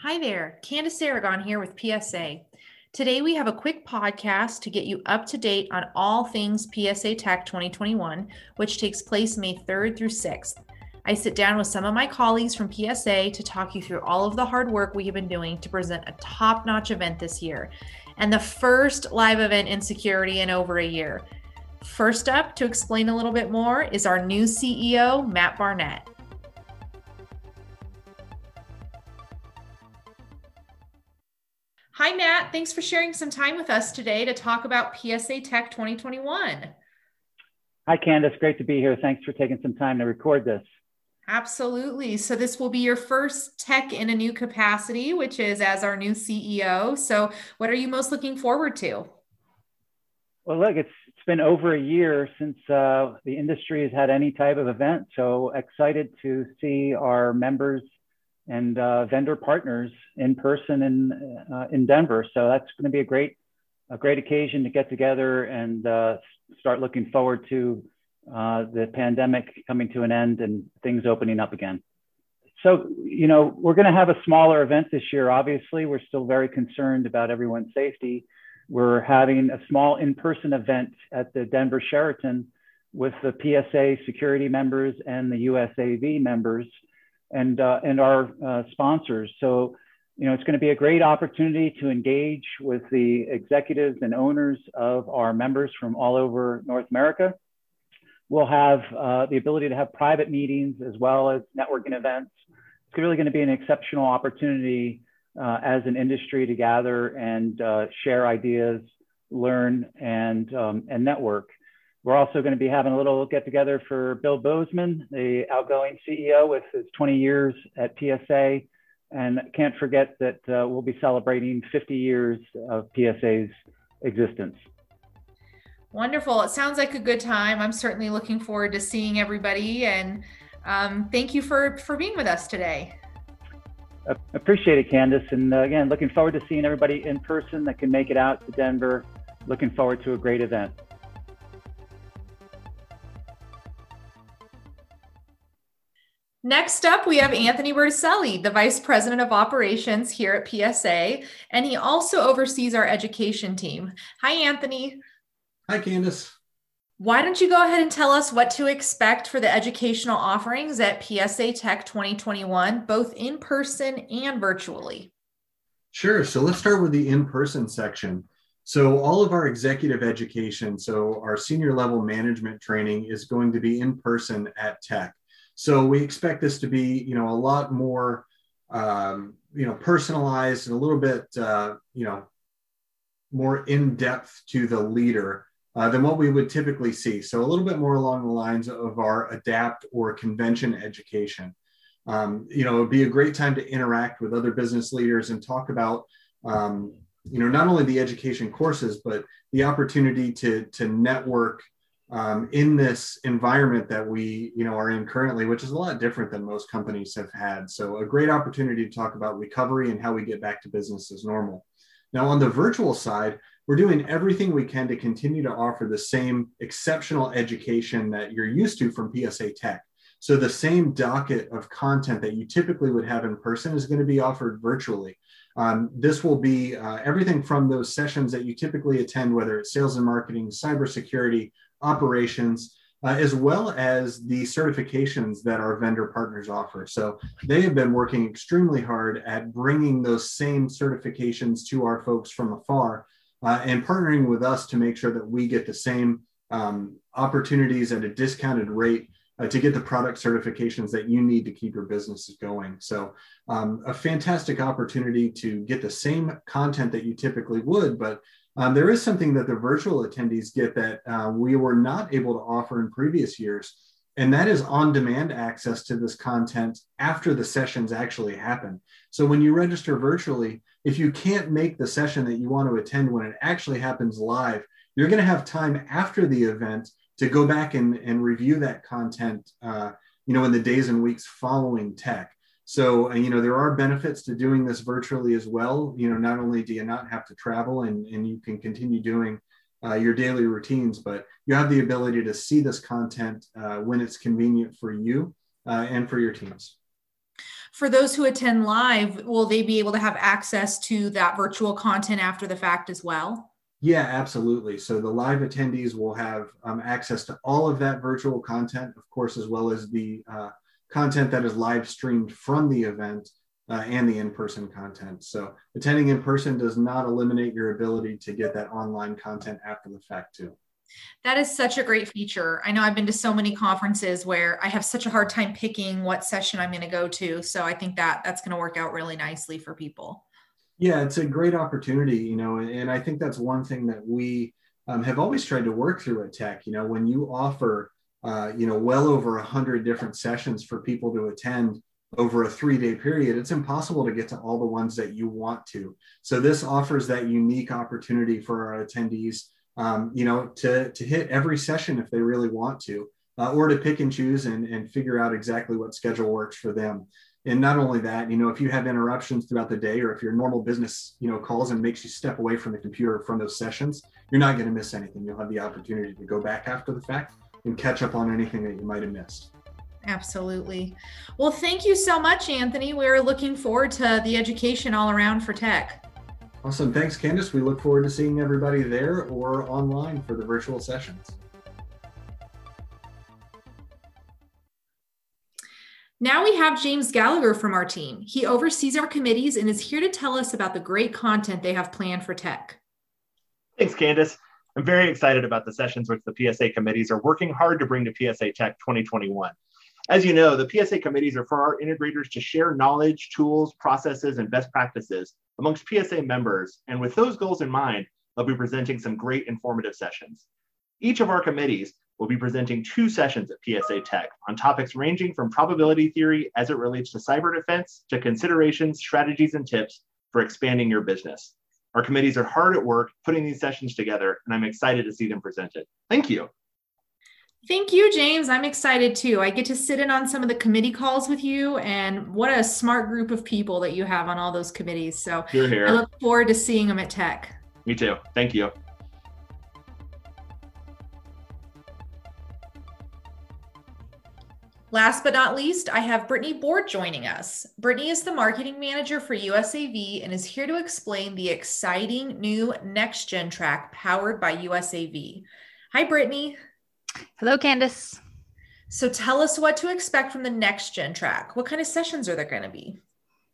Hi there, Candace Aragon here with PSA. Today we have a quick podcast to get you up to date on all things PSA TEC 2021, which takes place May 3rd through 6th. I sit down with some of my colleagues from PSA to talk you through all of the hard work we have been doing to present a top notch event this year and the first live event in security in over a year. First up, to explain a little bit more, is our new CEO, Matt Barnette. Hi, Matt. Thanks for sharing some time with us today to talk about PSA TEC 2021. Hi, Candace. Great to be here. Thanks for taking some time to record this. Absolutely. So, this will be your first TEC in a new capacity, which is as our new CEO. So, what are you most looking forward to? Well, look, it's it's been over a year since uh, the industry has had any type of event. So excited to see our members and uh, vendor partners in person in uh, in Denver. So that's going to be a great a great occasion to get together and uh, start looking forward to uh, the pandemic coming to an end and things opening up again. So you know we're going to have a smaller event this year. Obviously, we're still very concerned about everyone's safety. We're having a small in-person event at the Denver Sheraton with the PSA security members and the USAV members and uh, and our uh, sponsors. So, you know, it's going to be a great opportunity to engage with the executives and owners of our members from all over North America. We'll have uh, the ability to have private meetings as well as networking events. It's really going to be an exceptional opportunity uh, as an industry to gather and uh, share ideas, learn, and um, and network. We're also going to be having a little get together for Bill Bozeman, the outgoing CEO with his 20 years at PSA. And can't forget that uh, we'll be celebrating 50 years of PSA's existence. Wonderful. It sounds like a good time. I'm certainly looking forward to seeing everybody. And um, thank you for, for being with us today. Appreciate it, Candace. And uh, again, looking forward to seeing everybody in person that can make it out to Denver. Looking forward to a great event. Next up, we have Anthony Berticelli, the Vice President of Operations here at PSA, and he also oversees our education team. Hi, Anthony. Hi, Candace. Why don't you go ahead and tell us what to expect for the educational offerings at PSA TEC 2021, both in person and virtually? Sure. So let's start with the in person section. So, all of our executive education, so our senior level management training is going to be in person at TEC. So we expect this to be, you know, a lot more, um, you know, personalized and a little bit, uh, you know, more in depth to the leader uh, than what we would typically see. So a little bit more along the lines of our adapt or convention education. Um, you know, it would be a great time to interact with other business leaders and talk about, um, you know, not only the education courses, but the opportunity to to network um, in this environment that we you know are in currently which is a lot different than most companies have had. So a great opportunity to talk about recovery and how we get back to business as normal. Now on the virtual side we're doing everything we can to continue to offer the same exceptional education that you're used to from PSA TEC. So the same docket of content that you typically would have in person is going to be offered virtually. Um, this will be uh, everything from those sessions that you typically attend, whether it's sales and marketing, cybersecurity, operations, uh, as well as the certifications that our vendor partners offer. So they have been working extremely hard at bringing those same certifications to our folks from afar uh, and partnering with us to make sure that we get the same um, opportunities at a discounted rate uh, to get the product certifications that you need to keep your businesses going. So, um, a fantastic opportunity to get the same content that you typically would, but um, there is something that the virtual attendees get that uh, we were not able to offer in previous years, and that is on demand access to this content after the sessions actually happen. So when you register virtually, if you can't make the session that you want to attend when it actually happens live, you're going to have time after the event to go back and, and review that content, uh, you know, in the days and weeks following TEC. So, you know, there are benefits to doing this virtually as well. You know, not only do you not have to travel and, and you can continue doing uh, your daily routines, but you have the ability to see this content uh, when it's convenient for you uh, and for your teams. For those who attend live, will they be able to have access to that virtual content after the fact as well? Yeah, absolutely. So the live attendees will have um, access to all of that virtual content, of course, as well as the uh, content that is live streamed from the event uh, and the in-person content. So attending in person does not eliminate your ability to get that online content after the fact too. That is such a great feature. I know I've been to so many conferences where I have such a hard time picking what session I'm going to go to. So I think that that's going to work out really nicely for people. Yeah, it's a great opportunity, you know, and I think that's one thing that we um, have always tried to work through at TEC. You know, when you offer, uh, you know, well over a hundred different sessions for people to attend over a three day period, it's impossible to get to all the ones that you want to. So this offers that unique opportunity for our attendees, um, you know, to, to hit every session if they really want to, uh, or to pick and choose and, and figure out exactly what schedule works for them and not only that you know if you have interruptions throughout the day or if your normal business you know calls and makes you step away from the computer from those sessions you're not going to miss anything you'll have the opportunity to go back after the fact and catch up on anything that you might have missed. Absolutely. Well thank you so much anthony. We're looking forward to the education all around for TEC. Awesome. Thanks candace. We look forward to seeing everybody there or online for the virtual sessions. Now we have James Gallagher from our team. He oversees our committees and is here to tell us about the great content they have planned for TEC. Thanks, Candace. I'm very excited about the sessions which the PSA committees are working hard to bring to PSA TEC 2021. As you know, the PSA committees are for our integrators to share knowledge, tools, processes, and best practices amongst PSA members. And with those goals in mind, they'll be presenting some great informative sessions. Each of our committees will be presenting two sessions at PSA TEC on topics ranging from probability theory as it relates to cyber defense to considerations, strategies, and tips for expanding your business. Our committees are hard at work putting these sessions together, and I'm excited to see them presented. Thank you. Thank you, James. I'm excited too. I get to sit in on some of the committee calls with you, and what a smart group of people that you have on all those committees. So You're here. I look forward to seeing them at TEC. Me too. Thank you. Last but not least, I have Brittany Board joining us. Brittany is the marketing manager for USAV and is here to explain the exciting new next gen track powered by USAV. Hi, Brittany. Hello, Candace. So tell us what to expect from the next gen track. What kind of sessions are there going to be?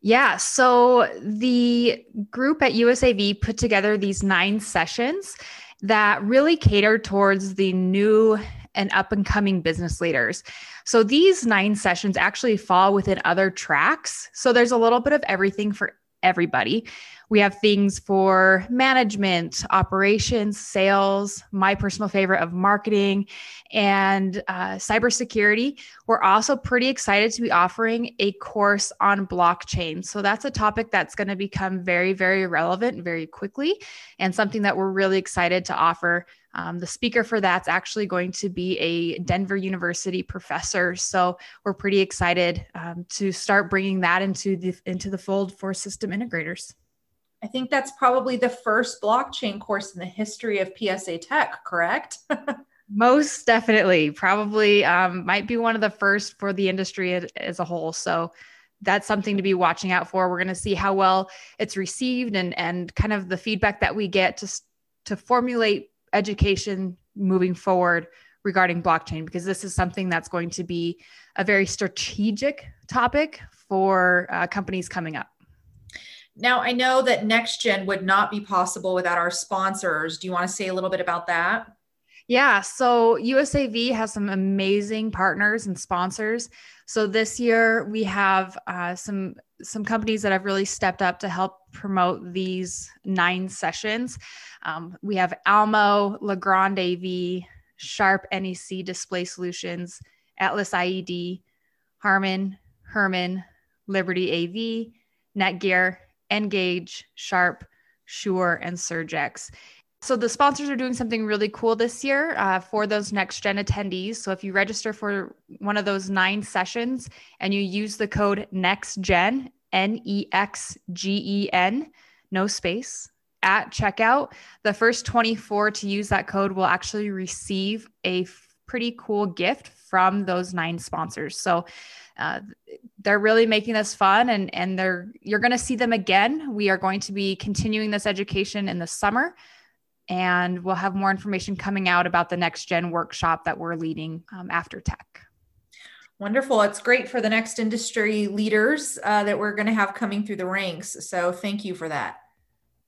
Yeah, so the group at USAV put together these nine sessions that really cater towards the new and up and coming business leaders. So these nine sessions actually fall within other tracks. So there's a little bit of everything for everybody. We have things for management, operations, sales, my personal favorite of marketing, and uh, cybersecurity. We're also pretty excited to be offering a course on blockchain. So that's a topic that's going to become very, very relevant very quickly, and something that we're really excited to offer um, the speaker for that's actually going to be a Denver University professor, so we're pretty excited um, to start bringing that into the into the fold for system integrators. I think that's probably the first blockchain course in the history of PSA TEC, correct? Most definitely, probably um, might be one of the first for the industry as a whole. So that's something to be watching out for. We're going to see how well it's received and and kind of the feedback that we get to to formulate education moving forward regarding blockchain because this is something that's going to be a very strategic topic for uh, companies coming up. Now, I know that next gen would not be possible without our sponsors. Do you want to say a little bit about that? Yeah, so USAV has some amazing partners and sponsors. So this year we have uh, some some companies that have really stepped up to help promote these nine sessions. Um, we have Almo, Legrand AV, Sharp NEC Display Solutions, AtlasIED, Harman, Herman, Liberty AV, Netgear, Engage, Sharp, Shure, and Surgex. So the sponsors are doing something really cool this year uh, for those next gen attendees. So if you register for one of those nine sessions and you use the code NEXTGEN, N E X G E N, no space, at checkout, the first 24 to use that code will actually receive a pretty cool gift from those nine sponsors. So uh, they're really making this fun and and they're you're going to see them again. We are going to be continuing this education in the summer and we'll have more information coming out about the next gen workshop that we're leading um, after TEC. Wonderful. It's great for the next industry leaders uh, that we're going to have coming through the ranks. So thank you for that.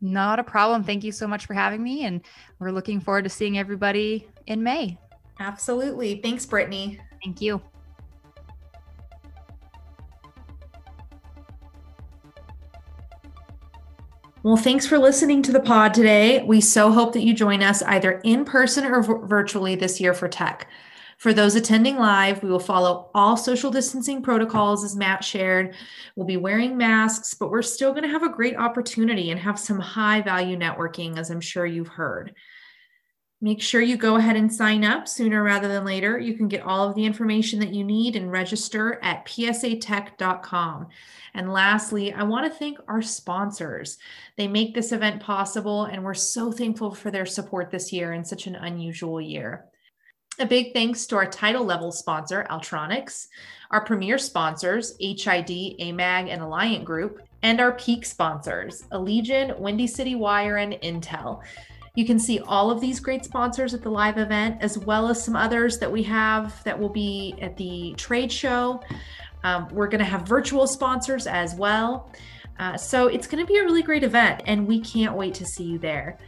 Not a problem. Thank you so much for having me. And we're looking forward to seeing everybody in May. Absolutely. Thanks, Brittany. Thank you. Well, thanks for listening to the pod today. We so hope that you join us either in person or v- virtually this year for TEC. For those attending live, we will follow all social distancing protocols as Matt shared. We'll be wearing masks, but we're still going to have a great opportunity and have some high value networking, as I'm sure you've heard. Make sure you go ahead and sign up sooner rather than later. You can get all of the information that you need and register at psatec.com. And lastly, I want to thank our sponsors. They make this event possible, and we're so thankful for their support this year in such an unusual year. A big thanks to our title level sponsor, Altronix, our premier sponsors, HID, AMAG, and Alliant Group, and our peak sponsors, Allegion, Windy City Wire, and Intel. You can see all of these great sponsors at the live event, as well as some others that we have that will be at the trade show. Um, we're going to have virtual sponsors as well. Uh, so it's going to be a really great event, and we can't wait to see you there.